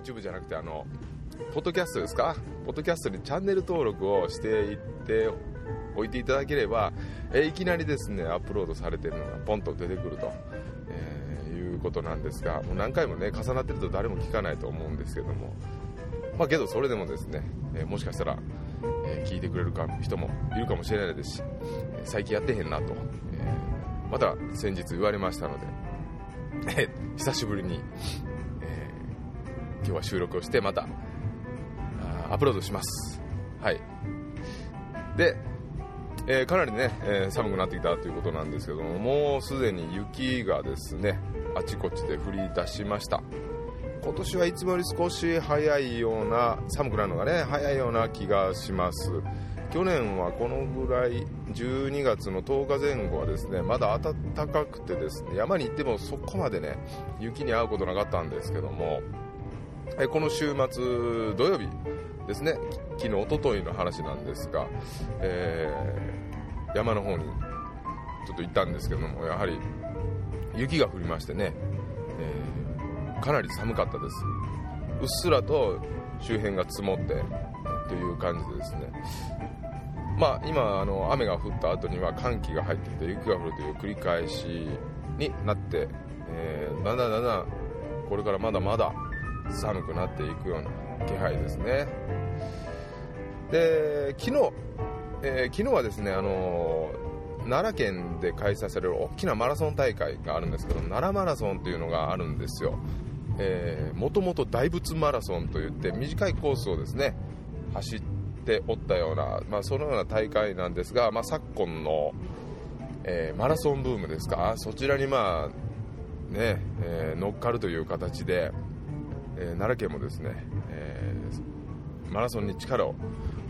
YouTube じゃなくてあのポッドキャストですか？ポッドキャストにチャンネル登録をしていっておいていただければ、えいきなりですねアップロードされてるのがポンと出てくると、えー、いうことなんですがもう何回もね重なってると誰も聞かないと思うんですけども。まあけどそれでもですね、えー、もしかしたら、えー、聞いてくれるか人もいるかもしれないですし、最近やってへんなと、えまた先日言われましたので、久しぶりに、今日は収録をしてまたアップロードします。はい。で、えー、かなりね、えー、寒くなってきたということなんですけどももうすでに雪がですねあちこちで降り出しました。今年はいつもより少し早いような寒くなるのがね早いような気がします。去年はこのぐらい12月の10日前後はですねまだ暖かくてですね山に行ってもそこまでね雪に遭うことなかったんですけどもこの週末土曜日ですね。昨日、おとといの話なんですが、えー、山の方にちょっと行ったんですけどもやはり雪が降りましてね、えー、かなり寒かったです。うっすらと周辺が積もってという感じでですね。まあ今あの雨が降った後には寒気が入ってきて雪が降るという繰り返しになって、えー、だんだんだんだんこれからまだまだ寒くなっていくような気配ですね。で昨日、えー、昨日はですねあの奈良県で開催される大きなマラソン大会があるんですけど奈良マラソンっていうのがあるんですよ。もともと大仏マラソンといって短いコースをですね走っておったような、まあ、そのような大会なんですが、まあ、昨今の、えー、マラソンブームですか？そちらにまあね、えー、乗っかるという形で、え、奈良県もですね、え、マラソンに力を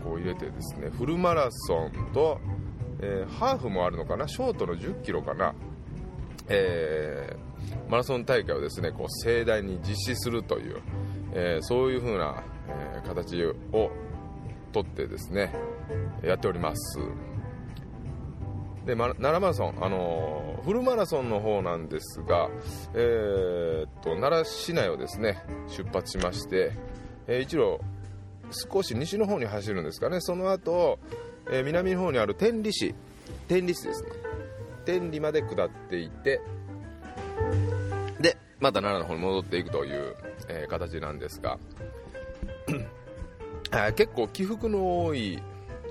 こう入れてですねフルマラソンと、え、ハーフもあるのかなショートの1 0キロかな、えマラソン大会をですねこう盛大に実施するという、えそういう風な、え形をとってですねやっております。で、奈良マラソン、あのー、フルマラソンの方なんですが、えー、っと奈良市内をですね出発しまして、えー、一路少し西の方に走るんですかね。その後、え南の方にある天理市天理市ですね。天理まで下っていってでまた奈良の方に戻っていくという、え形なんですが 結構起伏の多い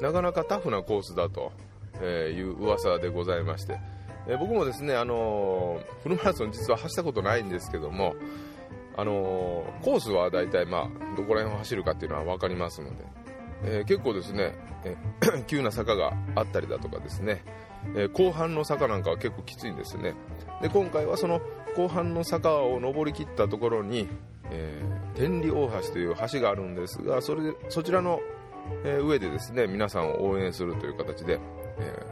なかなかタフなコースだとえーいう噂でございまして、え僕もですね、あのフルマラソン実は走ったことないんですけども、あのコースは大体、まあ、どこら辺を走るかっていうのは分かりますので、え、結構ですね、え 急な坂があったりだとかですね、え、後半の坂なんかは結構きついんですね。で今回はその後半の坂を登りきったところに、えー、天理大橋という橋があるんですがそれでそちらの、上でですね皆さんを応援するという形で、え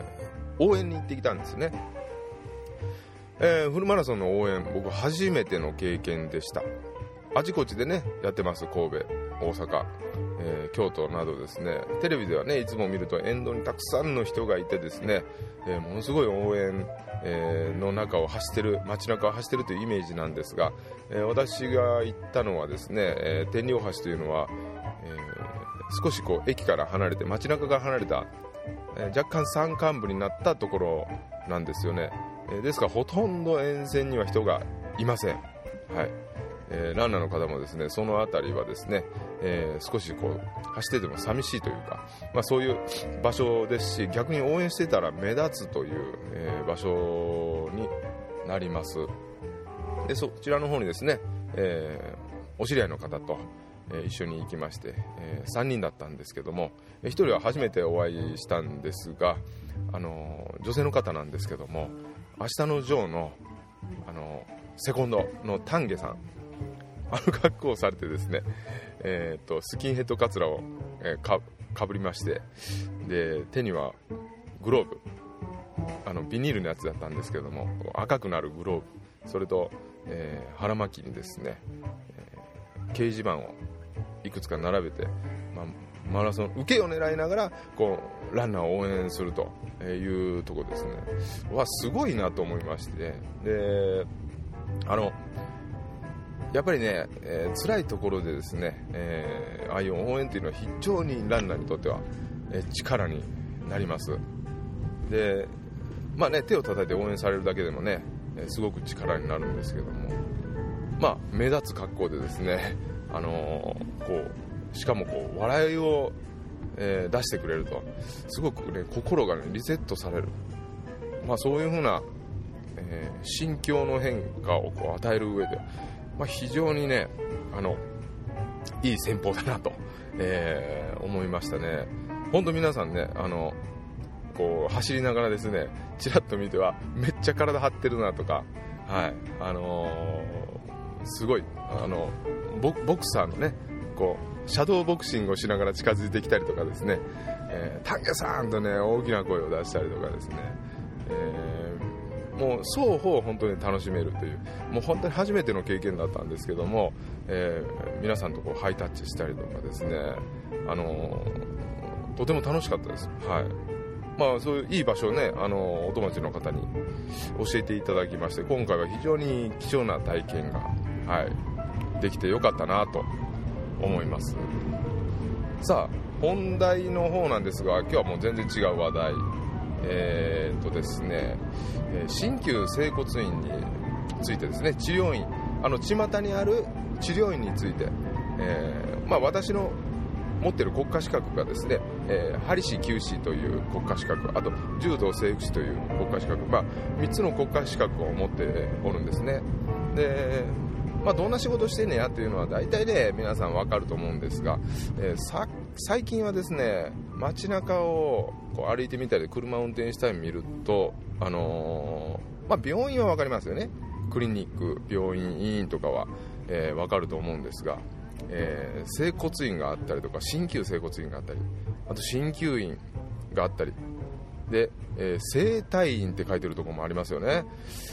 ー、応援に行ってきたんですね、えー、フルマラソンの応援僕初めての経験でした。あちこちでねやってます神戸大阪、えー、京都などですね。テレビではねいつも見ると沿道にたくさんの人がいてですね、え、ものすごい応援、え、の中を走ってる街中を走ってるというイメージなんですが、え私が行ったのはですね、え天領橋というのは、え少しこう駅から離れて街中から離れたえ若干山間部になったところなんですよね、えですからほとんど沿線には人がいません、はい。えー、ランナーの方もですねその辺りはですね、えー、少しこう走ってても寂しいというか、まあ、そういう場所ですし逆に応援してたら目立つという、えー、場所になります。でそちらの方にですね、えお知り合いの方と一緒に行きまして、え3人だったんですけども1人は初めてお会いしたんですが、あの女性の方なんですけども明日のジョーの、あのセコンドの丹下さんあの格好をされてですね、えーと、スキンヘッドカツラを、かかぶりましてで手にはグローブあのビニールのやつだったんですけども赤くなるグローブそれと、えー、腹巻きにですね、えー、掲示板をいくつか並べて、まあ、マラソン受けを狙いながらこうランナーを応援するというとこですね。わすごいなと思いまして。であのやっぱりね、えー、辛いところでですね、えー、ああいう応援というのは非常にランナーにとっては、えー、力になります。でまあね手を叩いて応援されるだけでもね、えすごく力になるんですけども。まあ目立つ格好でですねあのこうしかもこう笑いを、え出してくれると。すごくね心が、ね、リセットされる。まあそういう風な、え心境の変化をこう与える上で。まあ、非常にねあのいい戦法だなと、え、思いましたね。本当皆さんねあのこう走りながらですねちらっと見てはめっちゃ体張ってるなとか、はいあの、すごいあのボクサーのねこうシャドーボクシングをしながら近づいてきたりとかですね、えー、タンゲさんとね大きな声を出したりとかですね、えーもう双方本当に楽しめるというもう本当に初めての経験だったんですけども、えー、皆さんとこうハイタッチしたりとかですね、あのー、とても楽しかったです。はい。まあ、そういういい場所をね、あのお友達の方に教えていただきまして今回は非常に貴重な体験が、はい、できてよかったなと思います。さあ本題の方なんですが今日はもう全然違う話題。えー、っとですね、鍼灸整骨院についてですね。治療院あの巷にある治療院について、えー、まあ、私の持ってる国家資格がですね、えー、針師灸師という国家資格あと柔道整復師という国家資格、まあ、3つの国家資格を持っておるんですね。でまあ、どんな仕事してんねやっていうのは大体ね皆さん分かると思うんですが、えー、最近はですね街中をこう歩いてみたり車を運転したり見ると、あのー、まあ、病院は分かりますよね。クリニック病院医院とかは、えー、分かると思うんですが、え、整骨院があったりとか鍼灸整骨院があったりあと鍼灸院があったりで、えー、整体院って書いてるところもありますよね、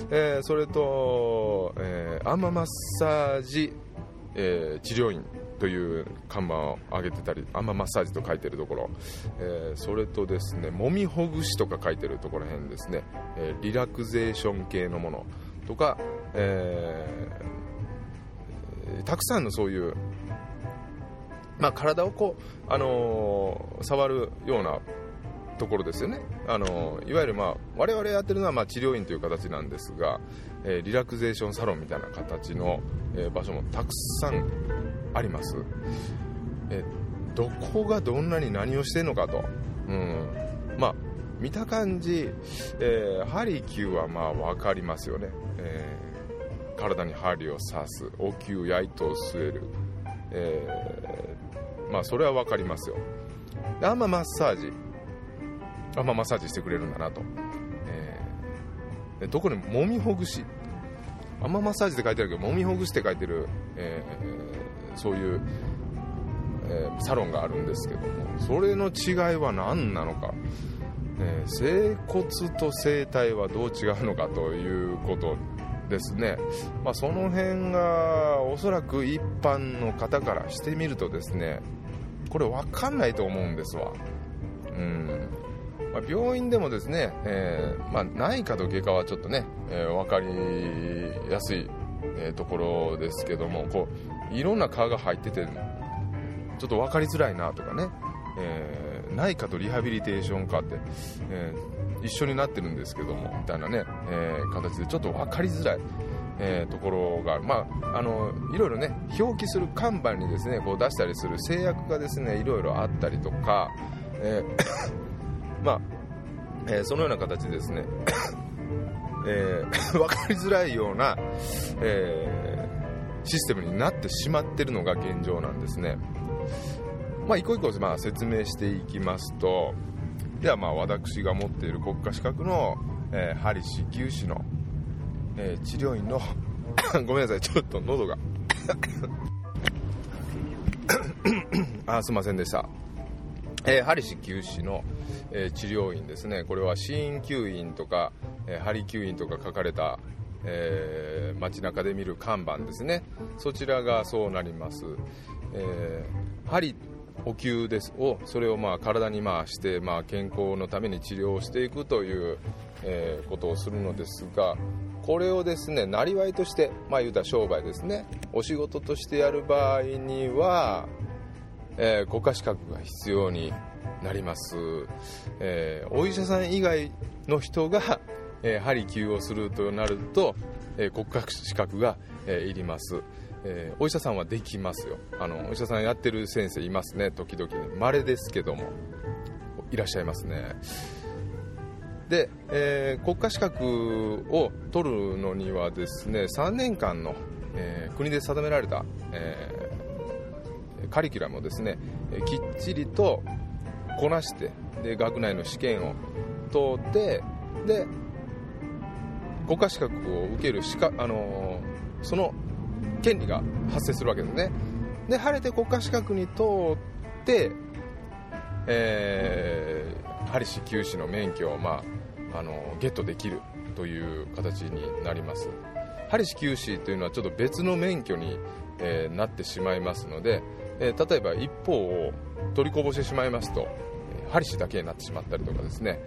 えー、それと、えー、アンママッサージ、え治療院という看板を上げてたりアンママッサージと書いてるところ、えそれとですねもみほぐしとか書いてるところへんですね、えリラクゼーション系のもの。とか、えたくさんのそういうまあ、体をこう、あのー、触るようなところですよね。あのいわゆる、まあ、我々やってるのは、まあ、治療院という形なんですが、えー、リラクゼーションサロンみたいな形の、えー、場所もたくさんあります、えー、どこがどんなに何をしてるのかと、うん。まあ、見た感じ、えー、針灸はまあ分かりますよね、えー、体に針を刺すお灸や糸を据える、えー、まあそれは分かりますよ。あんまマッサージ。あまあ、マッサージしてくれるんだなと、えー、どこにもみほぐし。あんまマッサージって書いてあるけどもみほぐしって書いてる、えー、そういう、えー、サロンがあるんですけどもそれの違いは何なのか、え、整骨と整体はどう違うのかということですね、まあ、その辺がおそらく一般の方からしてみるとですねこれ分かんないと思うんですわ。うん。まあ、病院でもですね、えー、まあ、内科と外科はちょっとね、えー、分かりやすい、えー、ところですけどもこういろんな科が入っててちょっと分かりづらいなとかね、え内科とリハビリテーション科って、え一緒になってるんですけどもみたいなね、え形でちょっと分かりづらい。えー、ところが、まあ、あのいろいろね表記する看板にですねこう出したりする制約がですねいろいろあったりとか、えーまあ、えー、そのような形ですね、えー、分かりづらいような、えー、システムになってしまっているのが現状なんですね。まあ、一個一個、まあ、説明していきますと、では、まあ、私が持っている国家資格の、えー、針師、灸師の、えー、治療院の ごめんなさい、ちょっと喉があ、すいませんでした。えー、針師、灸師の、えー、治療院ですね。これは鍼灸院とか、えー、針灸院とか書かれた、えー、街中で見る看板ですね。そちらがそうなります、えー、針お灸です。をそれをまあ体に回して、まあ、健康のために治療をしていくという、えー、ことをするのですがこれをですねなりわいとしてまあ言うたら商売ですね。お仕事としてやる場合には、えー、国家資格が必要になります、えー、お医者さん以外の人が、えー、針灸をするとなると、え国家資格が、えいります、えお医者さんはできますよ。あのお医者さんやってる先生いますね。時々稀ですけども。いらっしゃいますね。で、えー、国家資格を取るのにはですね3年間の、えー、国で定められた、えー、カリキュラムをですねきっちりとこなしてで学内の試験を通ってで国家資格を受けるしか、あのその権利が発生するわけですね。で晴れて国家資格に通って、えー、針師九師の免許を、まあ、あのゲットできるという形になります。針師九師というのはちょっと別の免許に、えー、なってしまいますので、えー、例えば一方を取りこぼしてしまいますと針師だけになってしまったりとかですね、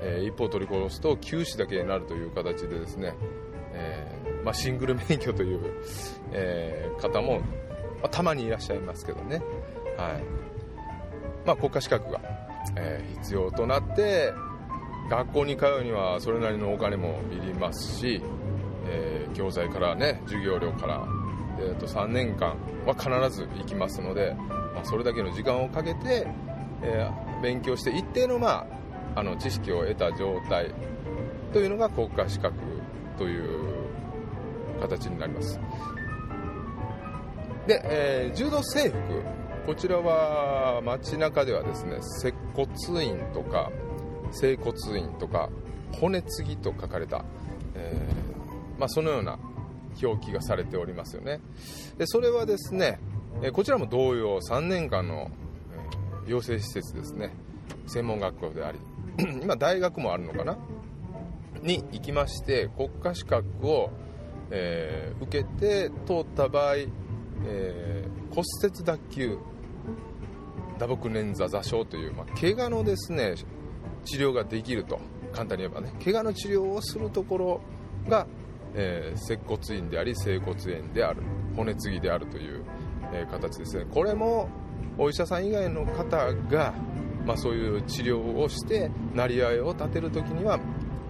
えー、一方取りこぼすと九師だけになるという形でですね、えまあ、シングル免許という、え方も、まあ、たまにいらっしゃいますけどね、はい。まあ、国家資格が、え必要となって学校に通うにはそれなりのお金もいりますし、え、教材からね授業料から、えー、と3年間は必ず行きますので、まあ、それだけの時間をかけて、えー、勉強して一定の,、まあ、あの知識を得た状態というのが国家資格という形になります。で、えー、柔道制服こちらは街中ではですね接骨院とか整骨院とか骨継ぎと書かれた、えー、まあ、そのような表記がされておりますよね。でそれはですね、こちらも同様3年間の、養成施設ですね。専門学校であり 今大学もあるのかな？に行きまして国家資格を、えー、受けて通った場合、えー、骨折脱臼打撲捻挫座礁という、まあ、怪我のですね治療ができると。簡単に言えばね。怪我の治療をするところが、えー、接骨院であり整骨院である。骨継ぎであるという、えー、形ですね。これもお医者さん以外の方が、まあ、そういう治療をしてなりわいを立てる時には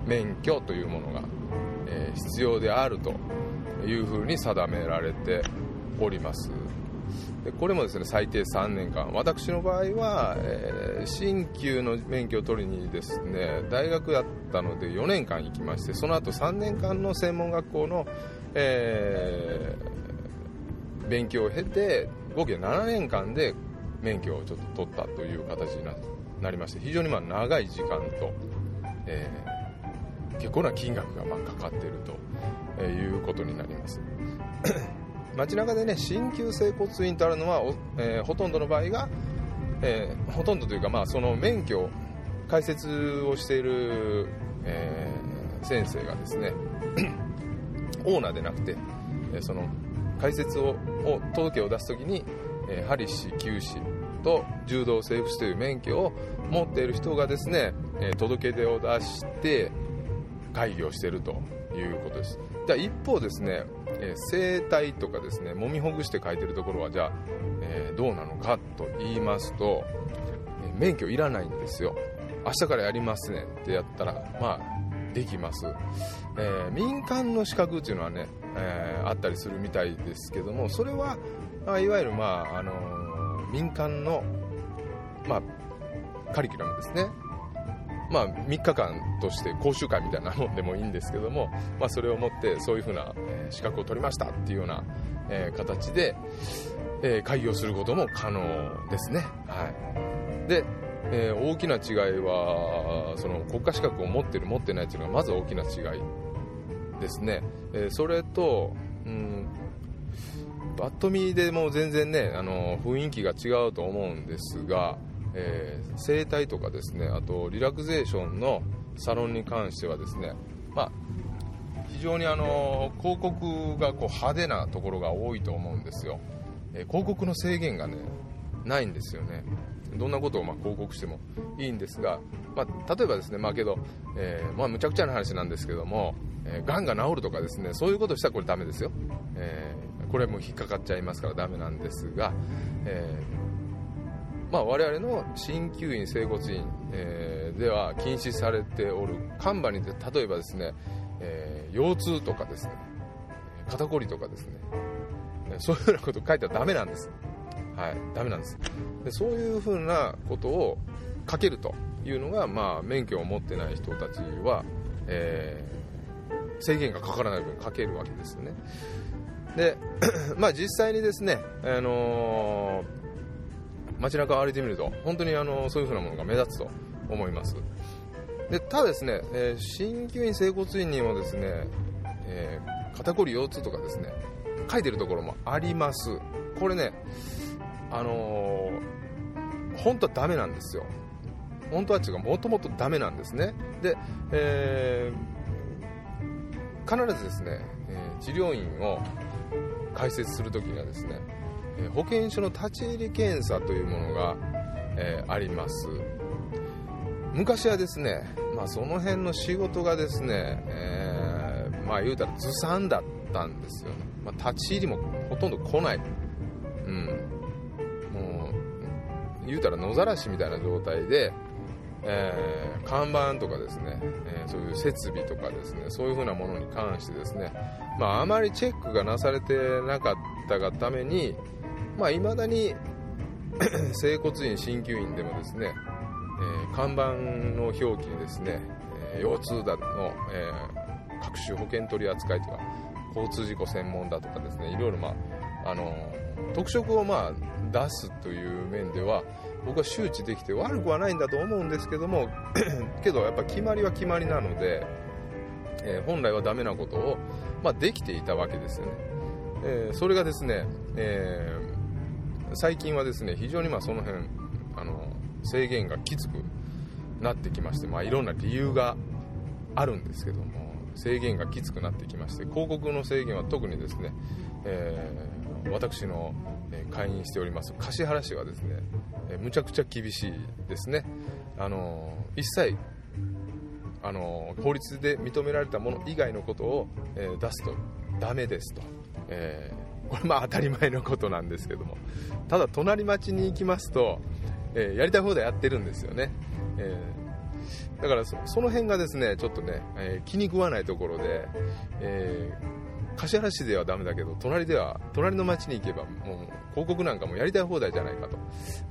免許というものが、えー、必要であるというふうに定められております。でこれもですね最低3年間。私の場合は、えー、新旧の免許を取りにですね大学だったので4年間行きましてその後3年間の専門学校の、えー、勉強を経て合計7年間で免許をちょっと取ったという形になりまして非常にま長い時間と、えー、結構な金額がまかかっているということになります。街中でね鍼灸整骨院とあるのは、えー、ほとんどの場合が、えー、ほとんどというか、まあ、その免許解説をしている、えー、先生がですね オーナーでなくて、えその解説をを届けを出す時に、え針師灸師と柔道整復師という免許を持っている人がですね、え届け出を出して会議をしているということです。じゃ一方ですね、え、整体とかですね揉みほぐして書いてるところはじゃあ、えー、どうなのかと言いますと、え、免許いらないんですよ。明日からやりますねってやったらまあできます、え、民間の資格っていうのはね、え、あったりするみたいですけどもそれは、まあ、いわゆる、まああの、民間の、まあ、カリキュラムですね。まあ、3日間として講習会みたいなもんでもいいんですけども、まあ、それをもってそういうふうな、資格を取りましたっていうような、形で、え開業することも可能ですね。はい、で、え、大きな違いはその国家資格を持ってる持ってないっていうのがまず大きな違いですね、え、それと、うん、バッと見でも全然ねあの雰囲気が違うと思うんですが、えー、整体とかですねあとリラクゼーションのサロンに関してはですね、まあ、非常にあの広告がこう派手なところが多いと思うんですよ、えー、広告の制限がねないんですよね。どんなことをま広告してもいいんですが、まあ、例えばですね、まあ、けど、えー、まあ、むちゃくちゃな話なんですけども、えー、がんが治るとかですねそういうことしたらこれダメですよ、えー、これも引っかかっちゃいますからダメなんですが、えまあ、我々の鍼灸院整骨院、えでは禁止されておる看板に例えばですね、え腰痛とかですね肩こりとかですねそういうようなこと書いてはダメなんです。はい、ダメなんです。でそういうふうなことを書けるというのが、まあ、免許を持ってない人たちは、えー、制限がかからない分書けるわけですよね。で、まあ、実際にですね、あのー、街中を歩いてみると本当に、あの、そういうふうなものが目立つと思います。でただですね、えー、鍼灸院整骨院にもですね、えー、肩こり腰痛とかですね書いてるところもあります。これねあのー、本当はダメなんですよ。本当は違うもともとダメなんですね。で、えー、必ずですね、え、治療院を開設するときにはですね保健所の立ち入り検査というものが、えー、あります。昔はですね、まあ、その辺の仕事がですね、えー、まあ言うたらずさんだったんですよね、まあ、立ち入りもほとんど来ない、うん、もう言うたら野ざらしみたいな状態で、えー、看板とかですね、えー、そういう設備とかですねそういう風なものに関してですね、まあ、あまりチェックがなされてなかったがために、まあ、未だに 整骨院鍼灸院でもですね、えー、看板の表記にですね、え腰痛だの、え各種保険取り扱いとか交通事故専門だとかですねいろいろまああの特色をまあ出すという面では僕は周知できて悪くはないんだと思うんですけども けどやっぱ決まりは決まりなので、え、本来はダメなことを、まあ、できていたわけですよね、えー、それがですね、え、最近はですね非常にまあその辺あの制限がきつくなってきまして、まあ、いろんな理由があるんですけども制限がきつくなってきまして広告の制限は特にですね、えー、私の会員しております橿原市はですね、えむちゃくちゃ厳しいですね。あの一切あの法律で認められたもの以外のことを、えー、出すとダメですと、えー、これまあ当たり前のことなんですけども。ただ隣町に行きますと、えー、やりたい放題やってるんですよね、えだからその辺がですねちょっとね、え気に食わないところで、え橿原市ではダメだけど隣では隣の町に行けばもう広告なんかもやりたい放題じゃないかと、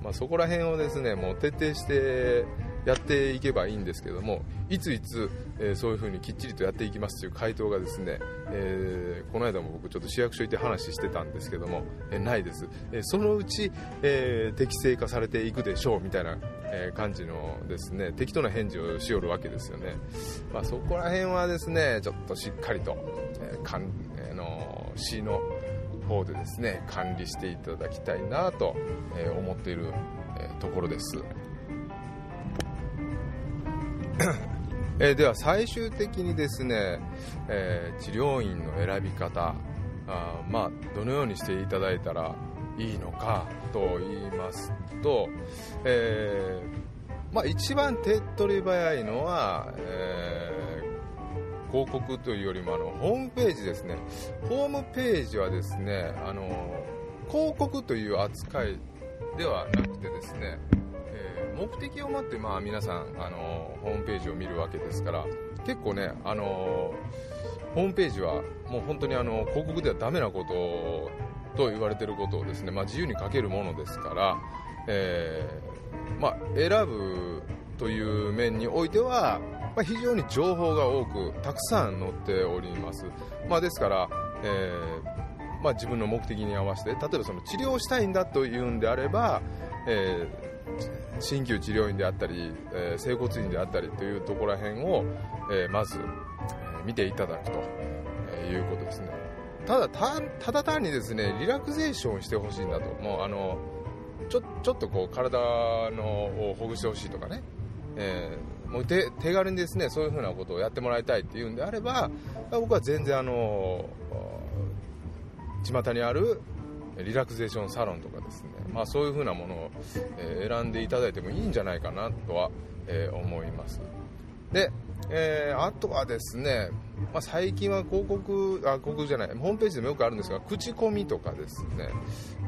まあ、そこら辺をですねもう徹底してやっていけばいいんですけどもいついつ、えー、そういう風にきっちりとやっていきますという回答がですね、えー、この間も僕ちょっと市役所行って話してたんですけども、えー、ないです、えそのうち、え適正化されていくでしょうみたいな、え感じのですね適当な返事をしよるわけですよね、まあ、そこら辺はですねちょっとしっかりと、えー、かんえの市の方でですね管理していただきたいなと、思っている、ところです。えでは最終的にですね、えー、治療院の選び方あまあどのようにしていただいたらいいのかと言いますと、えー、まあ、一番手っ取り早いのは、え、広告というよりもあのホームページですね。ホームページはですねあの広告という扱いではなくてですね目的を持って、まあ、皆さん、あのホームページを見るわけですから結構ね、あのホームページはもう本当にあの広告ではダメなことと言われていることをですね、まあ、自由に書けるものですから、えー、まあ、選ぶという面においては、まあ、非常に情報が多くたくさん載っております、まあ、ですから、えー、まあ、自分の目的に合わせて例えばその治療したいんだというんであれば、えー鍼灸治療院であったり、えー、整骨院であったりというところら辺を、えー、まず、え、見ていただくと、えいうことですね。ただただ単にですねリラクゼーションしてほしいんだと。もうあのちょちょっとこう体のをほぐしてほしいとかね、えもう手手軽にですねそういうふうなことをやってもらいたいっていうんであれば僕は全然あの巷にあるリラクゼーションサロンとかですね、まあ、そういう風なものを、え選んでいただいてもいいんじゃないかなとは、え思います。で、えー、あとはですね、まあ、最近は広告あ広告じゃないホームページでもよくあるんですが口コミとかですね、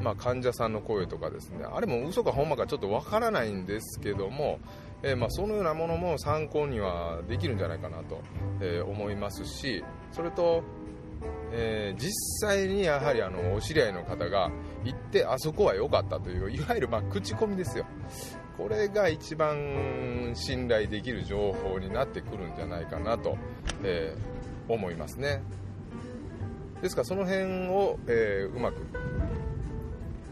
まあ、患者さんの声とかですねあれも嘘かほんまかちょっとわからないんですけども、えー、まあ、そのようなものも参考にはできるんじゃないかなと、えー、思いますしそれとえ、実際にやはりあのお知り合いの方が行ってあそこは良かったといういわゆるま口コミですよ。これが一番信頼できる情報になってくるんじゃないかなと、えー、思いますね。ですからその辺を、えー、うまく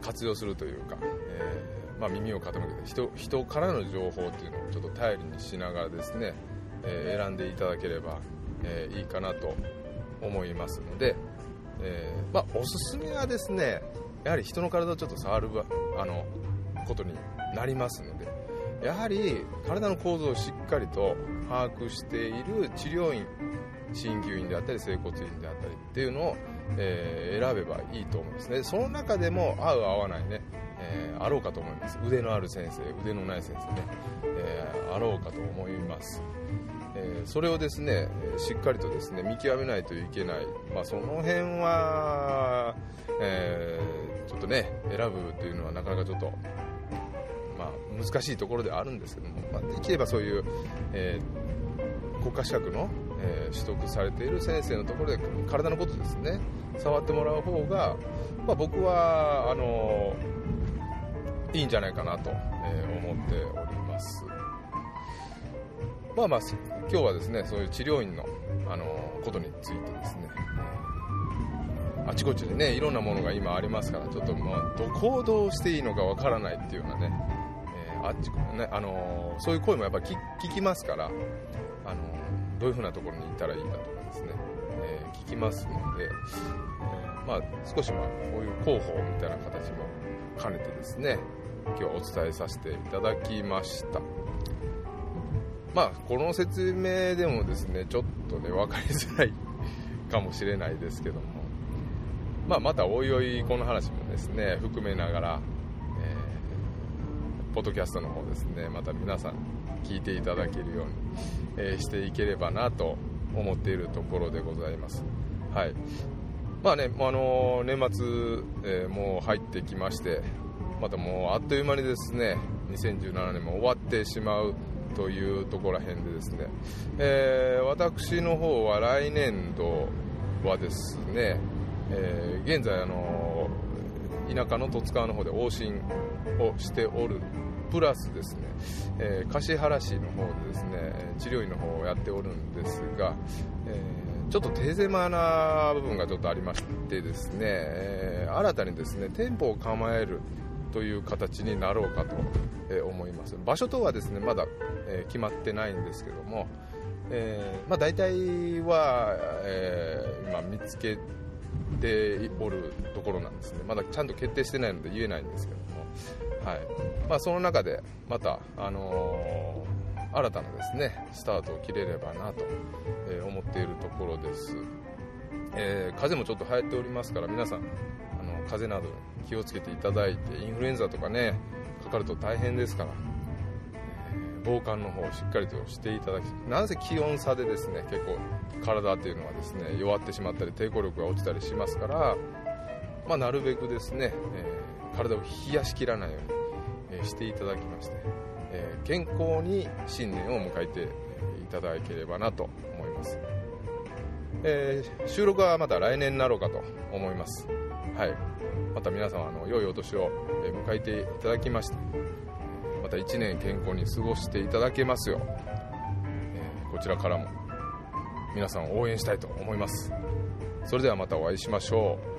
活用するというか、えー、まあ、耳を傾けて人からの情報っていうのをちょっと頼りにしながらですね、え選んでいただければ、えいいかなと思いますので、えまあ、おすすめはですねやはり人の体をちょっと触るあのことになりますのでやはり体の構造をしっかりと把握している治療院鍼灸院であったり整骨院であったりっていうのを、えー、選べばいいと思うんですね。その中でも合う合わないね、えー、あろうかと思います。腕のある先生腕のない先生ね、えー、あろうかと思います。え、それをですねしっかりとですね見極めないといけない、まあ、その辺は、え、ちょっとね選ぶというのはなかなかちょっとま難しいところではあるんですけども、まあ、できればそういう、えー、国家資格の、えー、取得されている先生のところで体のことですね触ってもらう方が、まあ、僕はあのいいんじゃないかなと、え、思っております。まあまあ今日はですねそういう治療院のあのことについてですねあちこちでねいろんなものが今ありますからちょっとまあどこをどうしていいのかわからないっていうようなねあっち、ねあのそういう声もやっぱ聞きますから、あのどういうふうなところに行ったらいいかとかですね、え、聞きますので、え、まあ、少しまあこういう広報みたいな形も兼ねてですね今日はお伝えさせていただきました。まあこの説明でもですねちょっとね分かりづらいかもしれないですけども。まあまたおいおいこの話もですね含めながらえポッドキャストの方ですねまた皆さん聞いていただけるように、えー、していければなと思っているところでございます。はい。まあね、あの、年末、えー、もう入ってきましてまたもうあっという間にですね2017年も終わってしまうというところら辺でですね、えー、私の方は来年度はですね、えー、現在あの田舎の十津川の方で往診をしておるプラスですね、えー、橿原市の方でですね治療院の方をやっておるんですが、えー、ちょっと手狭な部分がちょっとありましてですね、えー、新たにですね店舗を構えるという形になろうかと思います。場所とはですねまだ、え決まってないんですけども、えまあ、大体は、え今見つけてておるところなんですね。まだちゃんと決定してないので言えないんですけども。はい。まあ、その中でまた、あのー、新たなですねスタートを切れればなと、思っているところです、えー、風もちょっと流行っておりますから皆さんあの風邪など気をつけていただいてインフルエンザとかねかかると大変ですから、防寒の方をしっかりとしていただきなんせ気温差でですね結構体っていうのはですね弱ってしまったり抵抗力が落ちたりしますから、まあ、なるべくですね、えー体を冷やしきらないように、えしていただきまして、え健康に新年を迎えていただければなと思います、え、収録はまた来年になろうかと思います。はい。また皆様の良いお年を迎えていただきましてた1年健康に過ごしていただけますよ。う、えこちらからも皆さん応援したいと思います。それではまたお会いしましょう。